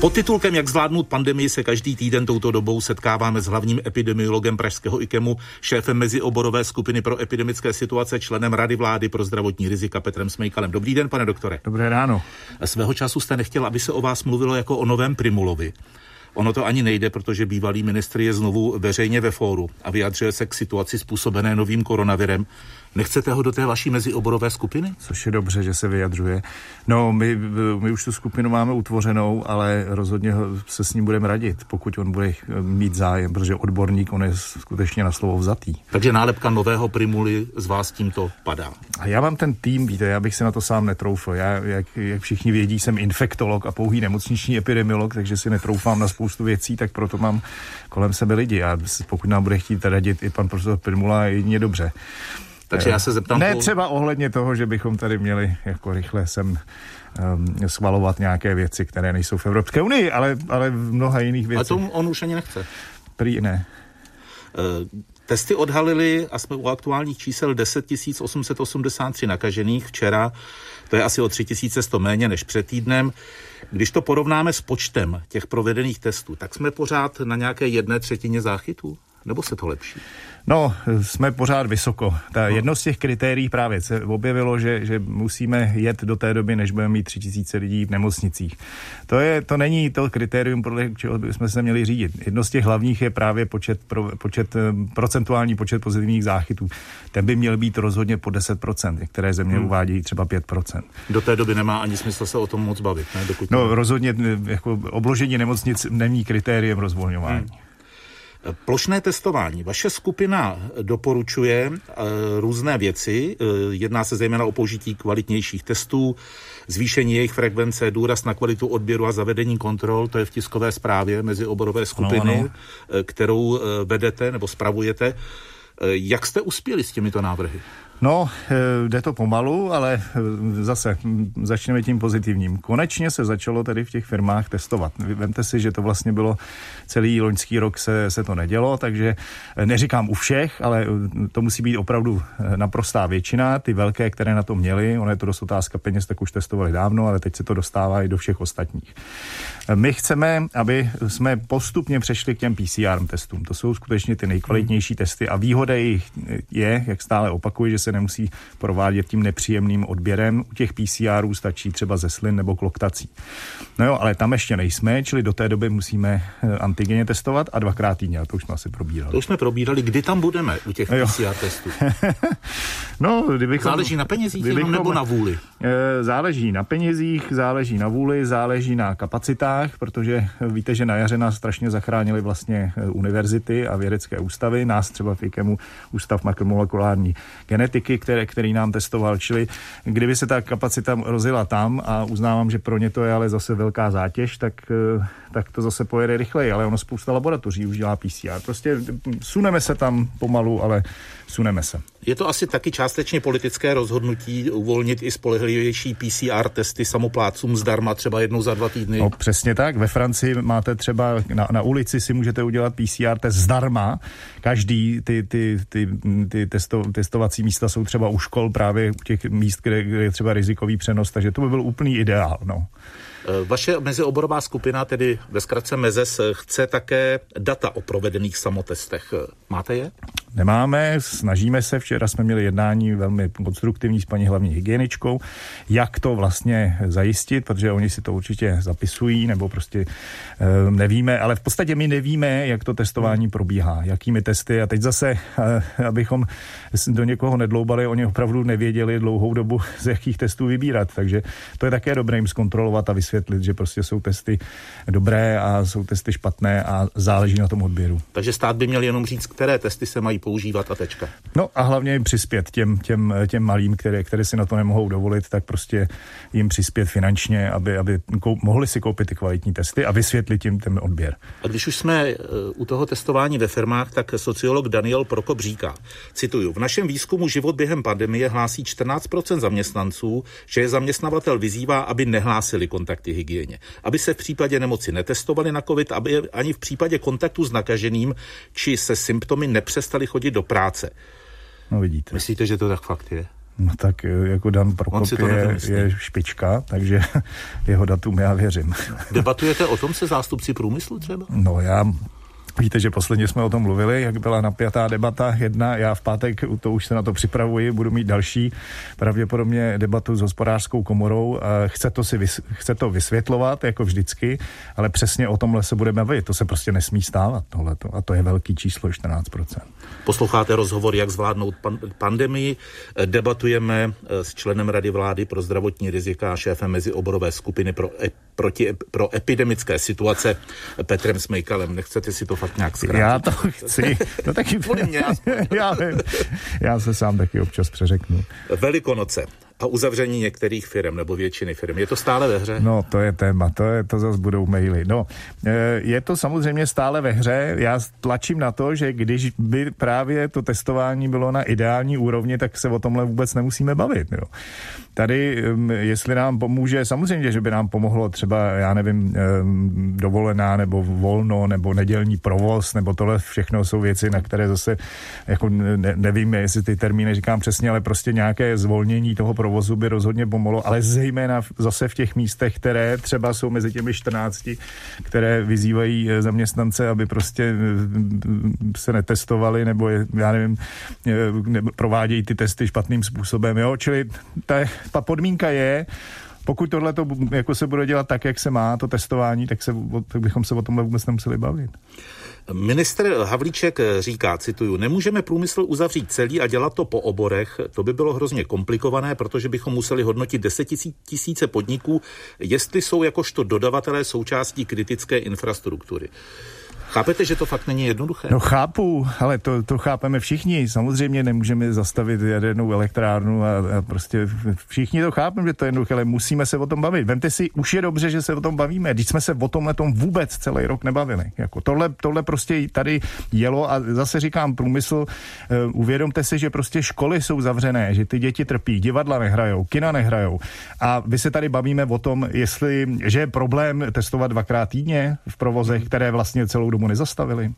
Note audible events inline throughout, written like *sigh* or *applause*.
Pod titulkem Jak zvládnout pandemii se každý týden touto dobou setkáváme s hlavním epidemiologem pražského IKEMu, šéfem mezioborové skupiny pro epidemické situace, členem Rady vlády pro zdravotní rizika Petrem Smejkalem. Dobrý den, pane doktore. Dobré ráno. Svého času jste nechtěl, aby se o vás mluvilo jako o novém Primulovi. Ono to ani nejde, protože bývalý ministr je znovu veřejně ve fóru a vyjadřuje se k situaci způsobené novým koronavirem. Nechcete ho do té vaší mezioborové skupiny? Což je dobře, že se vyjadřuje. No, my, my už tu skupinu máme utvořenou, ale rozhodně se s ním budeme radit, pokud on bude mít zájem, protože odborník, on je skutečně na slovo vzatý. Takže nálepka nového Primuly z vás tímto padá. A já mám ten tým, víte, já bych se na to sám netroufl. Já, jak, jak všichni vědí, jsem infektolog a pouhý nemocniční epidemiolog, takže si netroufám na spoustu věcí, tak proto mám kolem sebe lidi. A pokud nám bude chtít radit i pan profesor Primula, jedině dobře. Takže já se zeptám... Ne po... třeba ohledně toho, že bychom tady měli jako rychle sem um, schvalovat nějaké věci, které nejsou v Evropské unii, ale, ale v mnoha jiných věcech. A to on už ani nechce. Prý ne. Uh, testy odhalili, a jsme u aktuálních čísel, 10 883 nakažených včera. To je asi o 3100 méně než před týdnem. Když to porovnáme s počtem těch provedených testů, tak jsme pořád na nějaké jedné třetině záchytů? Nebo se to lepší? No, jsme pořád vysoko. Ta no. jedno z těch kritérií právě se objevilo, že, že musíme jet do té doby, než budeme mít tři tisíce lidí v nemocnicích. To, je, to není to kritérium, podle čeho bychom se měli řídit. Jedno z těch hlavních je právě počet, pro, počet, eh, procentuální počet pozitivních záchytů. Ten by měl být rozhodně po 10%, některé země hmm. uvádějí třeba 5%. Do té doby nemá ani smysl se o tom moc bavit, ne? Dokud no, rozhodně eh, jako obložení nemocnic není kritériem rozvolňování. Hmm. Plošné testování. Vaše skupina doporučuje e, různé věci. E, jedná se zejména o použití kvalitnějších testů, zvýšení jejich frekvence, důraz na kvalitu odběru a zavedení kontrol. To je v tiskové zprávě mezi oborové skupiny, ano, ano. kterou vedete nebo spravujete. Jak jste uspěli s těmito návrhy? No, eh, jde to pomalu, ale eh, zase hm, začneme tím pozitivním. Konečně se začalo tedy v těch firmách testovat. Vemte si, že to vlastně bylo celý loňský rok se, se to nedělo, takže eh, neříkám u všech, ale to musí být opravdu naprostá většina. Ty velké, které na to měly, ono je to dost otázka peněz, tak už testovali dávno, ale teď se to dostává i do všech ostatních. My chceme, aby jsme postupně přešli k těm PCR testům. To jsou skutečně ty nejkvalitnější testy a výhoda jich je, jak stále opakuju, že se nemusí provádět tím nepříjemným odběrem. U těch PCRů stačí třeba ze slin nebo kloktací. No jo, ale tam ještě nejsme, čili do té doby musíme eh, antigeně testovat a dvakrát týdně, to už jsme asi probírali. To už jsme probírali, kdy tam budeme u těch jo. PCR testů? *laughs* no, kdybychom, záleží na penězích kdybychom, nebo na vůli? Eh, záleží na penězích, záleží na vůli, záleží na kapacitách, protože víte, že na jaře nás strašně zachránili vlastně eh, univerzity a vědecké ústavy, nás třeba v IKEMu Ústav makromolekulární genetiky genetiky, které, který nám testoval. Čili kdyby se ta kapacita rozjela tam a uznávám, že pro ně to je ale zase velká zátěž, tak, eh, tak to zase pojede rychleji. Ale ono spousta laboratoří už dělá PCR. Prostě suneme se tam pomalu, ale suneme se. Je to asi taky částečně politické rozhodnutí uvolnit i spolehlivější PCR testy samoplácům zdarma třeba jednou za dva týdny? No přesně tak. Ve Francii máte třeba na, na ulici si můžete udělat PCR test zdarma. Každý ty, ty, ty, ty testo, testovací místa jsou třeba u škol právě u těch míst, kde, kde je třeba rizikový přenos, takže to by byl úplný ideál. No. Eh, vaše mezioborová skupina, tedy ve zkratce MEZES, chce také data o provedených samotestech. Máte je? Nemáme, snažíme se. Včera jsme měli jednání velmi konstruktivní s paní hlavní hygieničkou, jak to vlastně zajistit, protože oni si to určitě zapisují, nebo prostě e, nevíme, ale v podstatě my nevíme, jak to testování probíhá, jakými testy. A teď zase, e, abychom do někoho nedloubali, oni opravdu nevěděli dlouhou dobu, *laughs* z jakých testů vybírat. Takže to je také dobré jim zkontrolovat a vysvětlit že prostě jsou testy dobré a jsou testy špatné a záleží na tom odběru. Takže stát by měl jenom říct, které testy se mají používat a tečka. No a hlavně jim přispět těm, těm, těm malým, které, které si na to nemohou dovolit, tak prostě jim přispět finančně, aby, aby kou, mohli si koupit ty kvalitní testy a vysvětlit jim ten odběr. A když už jsme eh, u toho testování ve firmách, tak sociolog Daniel Prokop říká, cituju, v našem výzkumu život během pandemie hlásí 14% zaměstnanců, že je zaměstnavatel vyzývá, aby nehlásili kontakty kontakty hygieně. Aby se v případě nemoci netestovali na COVID, aby ani v případě kontaktu s nakaženým či se symptomy nepřestali chodit do práce. No vidíte. Myslíte, že to tak fakt je? No tak eh, jako Dan Prokop je, je špička, takže *laughs* jeho datum já věřím. Debatujete o tom se zástupci průmyslu třeba? No já Víte, že posledně jsme o tom mluvili, jak byla napjatá debata jedna. Já v pátek, to už se na to připravuji, budu mít další, pravděpodobně debatu s hospodářskou komorou. Chce to, si chce to vysvětlovat, jako vždycky, ale přesně o tomhle se budeme bavit. To se prostě nesmí stávat, tohleto. A to je velký číslo, 14%. Posloucháte rozhovor, jak zvládnout pan- pandemii. Debatujeme eh, s členem Rady vlády pro zdravotní rizika a šéfem meziоborové skupiny pro, e- proti, pro epidemické situace Petrem Smejkalem. Nechcete si to fakt nějak zkrátit? Já to *laughs* chci. To taky... mě, *laughs* já, já se sám taky občas přeřeknu. Velikonoce a uzavření některých firm nebo většiny firm. Je to stále ve hře? No, to je téma, to, je, to zase budou maily. No, e, je to samozřejmě stále ve hře. Já tlačím na to, že když by právě to testování bylo na ideální úrovni, tak se o tomhle vůbec nemusíme bavit. Jo. Tady, jestli nám pomůže, samozřejmě, že by nám pomohlo třeba, já nevím, dovolená nebo volno nebo nedělní provoz, nebo tohle všechno jsou věci, na které zase, jako ne, nevím, jestli ty termíny říkám přesně, ale prostě nějaké zvolnění toho provozu by rozhodně pomohlo, ale zejména zase v těch místech, které třeba jsou mezi těmi 14, které vyzývají eh, zaměstnance, aby prostě eh, se netestovali, nebo já nevím, ne, provádějí ty testy špatným způsobem, jo, čili ta, ta podmínka je, pokud tohle to jako se bude dělat tak, jak se má, to testování, tak, se, tak bychom se o tomhle vůbec nemuseli bavit. Minister Havlíček říká, cituju, nemůžeme průmysl uzavřít celý a dělat to po oborech, to by bylo hrozně komplikované, protože bychom museli hodnotit deset tisíce podniků, jestli jsou jakožto dodavatelé součástí kritické infrastruktury. Chápete, že to fakt není jednoduché? No chápu, ale to, to chápeme všichni. Samozřejmě nemůžeme zastavit jadernou elektrárnu a, a prostě všichni to chápeme, že to je jednoduché, ale musíme se o tom bavit. Vemte si, už je dobře, že se o tom bavíme. Když jsme se o tomhle tom vůbec celý rok nebavili. Jako tohle, tohle prostě tady jelo a zase říkám průmysl, uh, uvědomte si, že prostě školy jsou zavřené, že ty děti trpí, divadla nehrajou, kina nehrajou. A vy se tady bavíme o tom, jestli, že je problém testovat dvakrát týdně v provozech, které vlastně celou dobu nezastavili?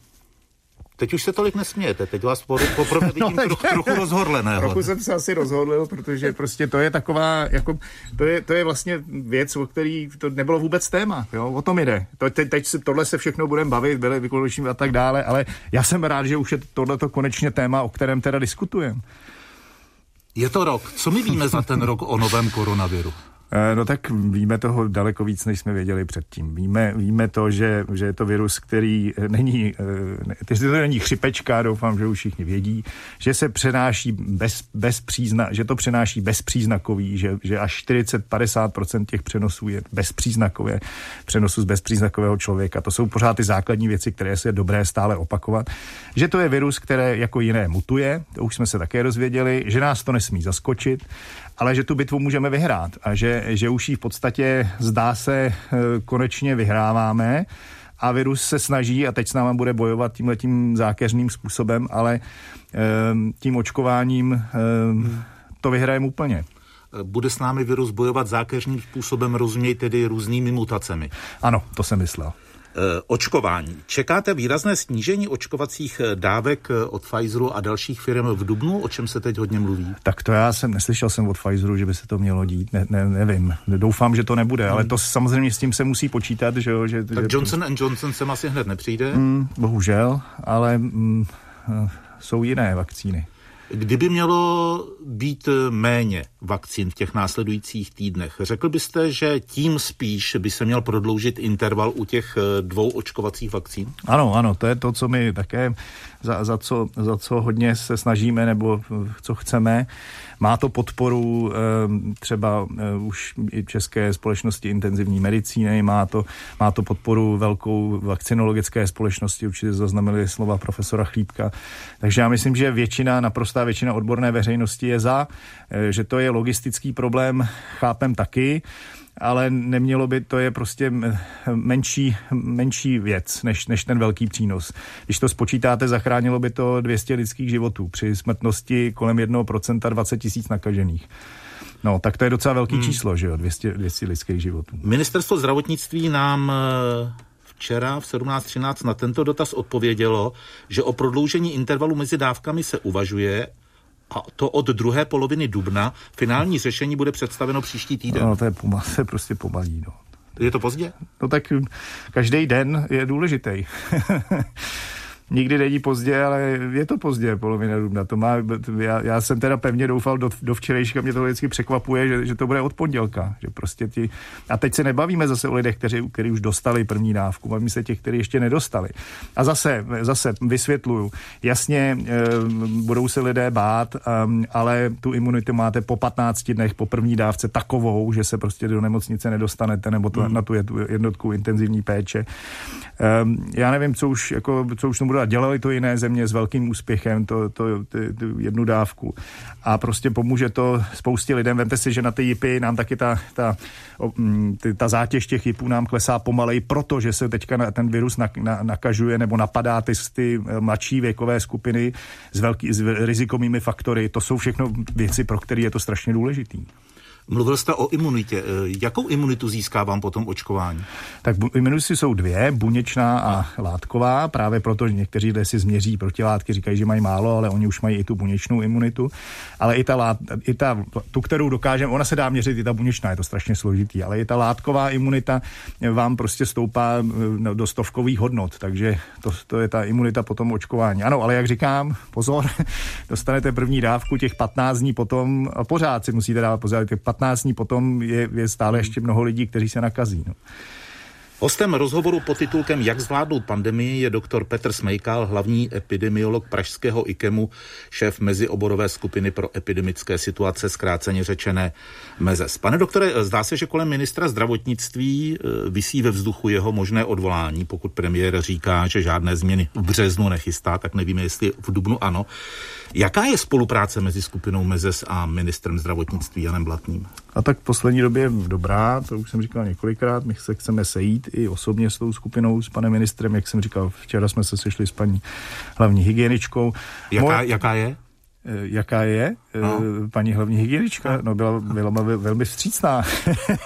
Teď už se tolik nesmějete, teď vás poprvé *laughs* vidím no, trochu, trochu rozhorleného. Trochu jsem se asi rozhodl, protože prostě to je taková, jako, to je, to je vlastně věc, o který to nebylo vůbec téma, jo, o tom jde. To, te, teď se, tohle se všechno budeme bavit, byly vykoloční a tak dále, ale já jsem rád, že už je tohleto konečně téma, o kterém teda diskutujeme. Je to rok. Co my víme za ten rok o novém koronaviru? Eh, no tak víme toho daleko víc, než jsme věděli předtím. Víme, víme to, že, že je to virus, který eh, není, eh, že to není chřipečka, doufám, že už všichni vědí, že se přenáší bez, bez přízna, že to přenáší bezpříznakový, že, že až 40-50% těch přenosů je bezpříznakové, přenosu z bezpříznakového člověka. To jsou pořád ty základní věci, které se je dobré stále opakovat. Že to je virus, které jako jiné mutuje, to už jsme se také dozvěděli, že nás to nesmí zaskočit ale že tu bitvu můžeme vyhrát a že, že už ji v podstatě zdá se eh, konečně vyhráváme a virus se snaží a teď s náma bude bojovat tímhletím zákeřným způsobem, ale eh, tím očkováním eh, to vyhrajeme úplně. Bude s námi virus bojovat zákeřným způsobem, rozuměj tedy různými mutacemi. Ano, to jsem myslel. Eh, očkování. Čekáte výrazné snížení očkovacích eh, dávek eh, od Pfizeru a dalších firm v Dubnu, o čem se teď hodně mluví? Tak to já jsem neslyšel jsem od Pfizeru, že by se to mělo dít, ne, ne, nevím. Doufám, že to nebude, hmm. ale to samozřejmě s tím se musí počítat, že jo. Že, tak že Johnson. Johnson sem asi hned nepřijde? Hmm, bohužel, ale mm, jsou jiné vakcíny. Kdyby mělo být méně vakcín v těch následujících týdnech, řekl byste, že tím spíš by se měl prodloužit interval u těch eh, dvou očkovacích vakcín? Ano, ano, to je to, co my také za, za, co, za co hodně se snažíme nebo co chceme. Má to podporu ehm, třeba eh, už i České společnosti intenzivní medicíny, má to, má to podporu velkou vakcinologické společnosti, určitě zaznamenali slova profesora Chlípka. Takže já myslím, že většina, naprostá většina odborné veřejnosti je za, eh, že to je logistický problém, chápem taky ale nemělo by, to je prostě menší, menší věc než, než ten velký přínos. Když to spočítáte, zachránilo by to 200 lidských životů při smrtnosti kolem 1% 20 tisíc nakažených. No, tak to je docela velký hmm. číslo, že jo, 200, 200 lidských životů. Ministerstvo zdravotnictví nám eh, včera v 17.13 na tento dotaz odpovědělo, že o prodloužení intervalu mezi dávkami se uvažuje, A to od druhé poloviny dubna. Finální řešení bude představeno příští týden. No, to je, pomal, *laughs* je prostě pomalý. No. Je to pozdě? No tak každý den je důležitý. *laughs* nikdy není pozdě, ale je to pozdě, polovina dubna. To má, já, já, jsem teda pevně doufal do, do včerejška, mě to vždycky překvapuje, že, že to bude od pondělka. Že prostě ti, a teď se nebavíme zase o lidech, kteří, kteří už dostali první dávku, bavíme se těch, kteří ještě nedostali. A zase, zase vysvětluju, jasně e, budou se lidé bát, e, ale tu imunitu máte po 15 dnech po první dávce takovou, že se prostě do nemocnice nedostanete nebo to, hmm. na tu jednotku intenzivní péče. E, já nevím, co už, jako, co už tomu a dělali to jiné země s velkým úspěchem, to, to, ty, ty jednu dávku. A prostě pomůže to spoustě lidem. Vemte si, že na ty jipy nám taky ta, ta, mm, ty, ta zátěž těch jipů nám klesá pomalej, protože se teďka ten virus na, na, nakažuje nebo napadá ty, ty mladší věkové skupiny s, velký, s rizikovými faktory. To jsou všechno věci, pro které je to strašně důležitý. Mluvil jste o imunitě. Eh, jakou imunitu získávám po tom očkování? Tak imunity jsou dvě, buněčná a látková, právě proto, že někteří lidé si změří protilátky, říkají, že mají málo, ale oni už mají i tu buněčnou imunitu. Ale i ta, lát, i ta tu, kterou dokážeme, ona se dá měřit, i ta buněčná, je to strašně složitý, ale i ta látková imunita vám prostě stoupá eh, do stovkových hodnot, takže to, to je ta imunita po tom očkování. Ano, ale jak říkám, pozor, *laughs* dostanete první dávku těch 15 dní potom, a pořád si musíte dávat pozor, těch 15 dní potom je, je stále ještě mnoho lidí, kteří se nakazí. No. Hostem rozhovoru pod titulkem Jak zvládnout pandemii je doktor Petr Smejkal, hlavní epidemiolog pražského IKEMu, šéf mezioborové skupiny pro epidemické situace, zkráceně řečené MEZES. Pane doktore, zdá se, že kolem ministra zdravotnictví eh, vysí ve vzduchu jeho možné odvolání. Pokud premiér říká, že žádné změny v březnu nechystá, tak nevíme, jestli v dubnu ano. Jaká je spolupráce mezi skupinou MEZES a ministrem zdravotnictví Janem Blatným? A tak v poslední době je dobrá, to už jsem říkal několikrát, my se chceme sejít i osobně s tou skupinou, s panem ministrem, jak jsem říkal, včera jsme se sešli s paní hlavní hygieničkou. Jaká, Moje... jaká je? Eh, jaká je no. Eh, paní hlavní hygienička? No byla, byla velmi vstřícná.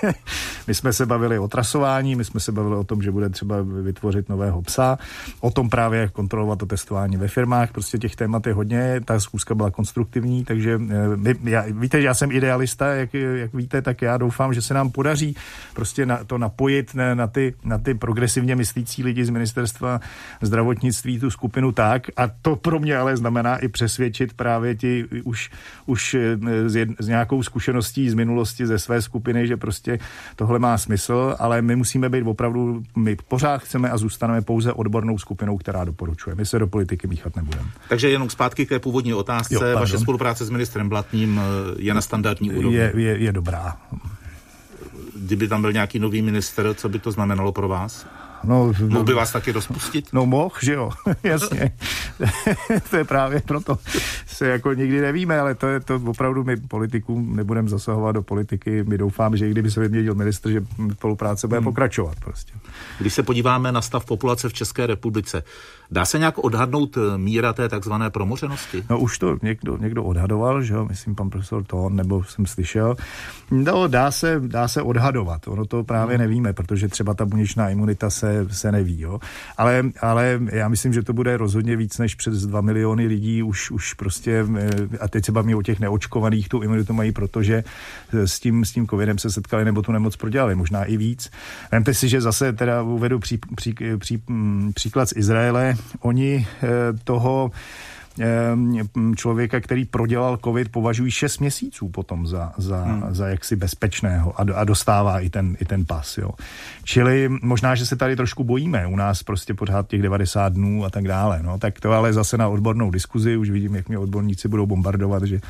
*laughs* my jsme se bavili o trasování, my jsme se bavili o tom, že bude třeba vytvořit nového psa, o tom právě, jak kontrolovat to testování ve firmách, prostě těch témat je hodně, ta zkuska byla konstruktivní, takže eh, my, já, víte, že já jsem idealista, jak, jak víte, tak já doufám, že se nám podaří prostě na, to napojit na, na, ty, na ty progresivně myslící lidi z ministerstva zdravotnictví, tu skupinu tak, a to pro mě ale znamená i přesvědčit právě ti už, už s, jed, s nějakou zkušeností z minulosti ze své skupiny, že prostě tohle má smysl, ale my musíme být opravdu, my pořád chceme a zůstaneme pouze odbornou skupinou, která doporučuje. My se do politiky míchat nebudeme. Takže jenom zpátky k té původní otázce. Jo, Vaše spolupráce s ministrem Blatným eh, je na standardní úrovni? Je, je, je dobrá. Kdyby tam byl nějaký nový minister, co by to znamenalo pro vás? No, Mohl by vás taky rozpustit? No mohl, že jo, *laughs* jasně. *laughs* to je právě proto, se jako nikdy nevíme, ale to je to opravdu my politikům nebudeme zasahovat do politiky. My doufáme, že i kdyby se vyměnil ministr, že spolupráce bude hmm. pokračovat prostě. Když se podíváme na stav populace v České republice, dá se nějak odhadnout eh, míra té takzvané promořenosti? No už to někdo, někdo odhadoval, že jo, myslím pan profesor Tón, nebo jsem slyšel. No, dá se, dá se odhadovat, ono to právě hmm. nevíme, protože třeba ta buněčná imunita se, se neví, jo. Ale, ale já myslím, že to bude rozhodně víc než přes 2 miliony lidí už, už prostě, eh, a teď se bavíme o těch neočkovaných, tu imunitu mají, protože s tím, s tím covidem se setkali nebo tu nemoc prodělali, možná i víc. Vemte si, že zase teda uvedu pří, pří, pří, mm, příklad z Izraele. Oni eh, toho člověka, který prodělal covid, považují 6 měsíců potom za, za, hmm. za jaksi bezpečného a, a dostává i ten, i ten pas. Jo. Čili možná, že se tady trošku bojíme. U nás prostě pořád těch 90 dnů a tak dále. No. Tak to ale zase na odbornou diskuzi. Už vidím, jak mě odborníci budou bombardovat, že,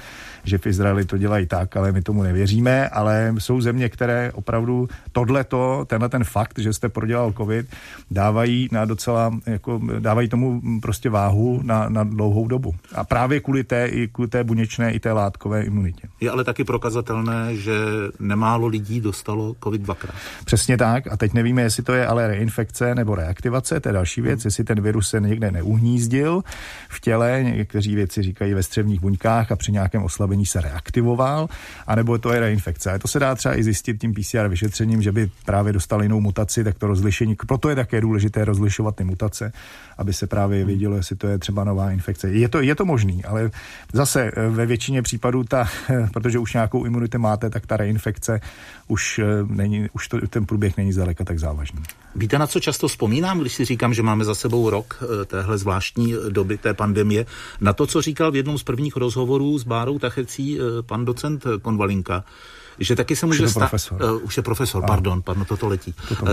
že v Izraeli to dělají tak, ale my tomu nevěříme. Ale jsou země, které opravdu tohleto, tenhle ten fakt, že jste prodělal covid, dávají na docela, jako, dávají tomu prostě váhu na, na dlouhou dobu. A právě kvůli té, i kvůli té buněčné i té látkové imunitě. Je ale taky prokazatelné, že nemálo lidí dostalo COVID dvakrát. Přesně tak. A teď nevíme, jestli to je ale reinfekce nebo reaktivace, to je další věc, hmm. jestli ten virus se někde neuhnízdil v těle, někteří věci říkají ve střevních buňkách a při nějakém oslabení se reaktivoval, anebo to je reinfekce. A to se dá třeba i zjistit tím PCR vyšetřením, že by právě dostal jinou mutaci, tak to rozlišení. Proto je také důležité rozlišovat ty mutace, aby se právě vědělo, jestli to je třeba nová infekce je to, je to možný, ale zase ve většině případů ta, protože už nějakou imunitu máte, tak ta reinfekce už není, už to, ten průběh není zdaleka tak závažný. Víte, na co často vzpomínám, když si říkám, že máme za sebou rok téhle zvláštní doby té pandemie? Na to, co říkal v jednom z prvních rozhovorů s Bárou Tachecí pan docent Konvalinka, že taky se může stát... Uh, už je profesor, pardon, pardon, toto letí. Toto uh,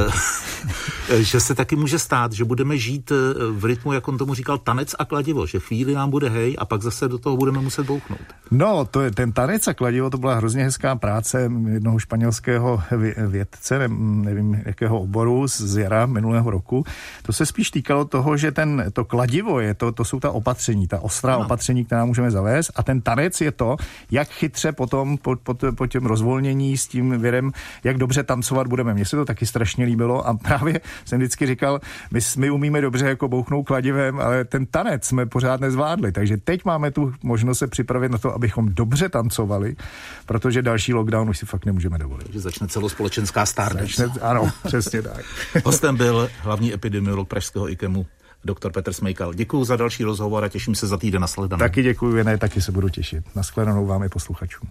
že se taky může stát, že budeme žít v rytmu, jak on tomu říkal, tanec a kladivo, že chvíli nám bude hej a pak zase do toho budeme muset bouchnout. No, to je, ten tanec a kladivo, to byla hrozně hezká práce jednoho španělského vědce, nevím jakého oboru, z jara minulého roku. To se spíš týkalo toho, že ten, to kladivo je, to, to jsou ta opatření, ta ostrá no. opatření, která můžeme zavést a ten tanec je to, jak chytře potom po, po, po těm rozvolnění uvolnění s tím věrem, jak dobře tancovat budeme. Mně se to taky strašně líbilo a právě jsem vždycky říkal, my, my umíme dobře jako bouchnout kladivem, ale ten tanec jsme pořád nezvládli. Takže teď máme tu možnost se připravit na to, abychom dobře tancovali, protože další lockdown už si fakt nemůžeme dovolit. Takže začne celospolečenská stárnec. Ano, *laughs* přesně tak. *laughs* Hostem byl hlavní epidemiolog Pražského IKEMu doktor Petr Smejkal. Děkuji za další rozhovor a těším se za týden na Taky děkuji, ne, taky se budu těšit. Naschledanou vám i posluchačům.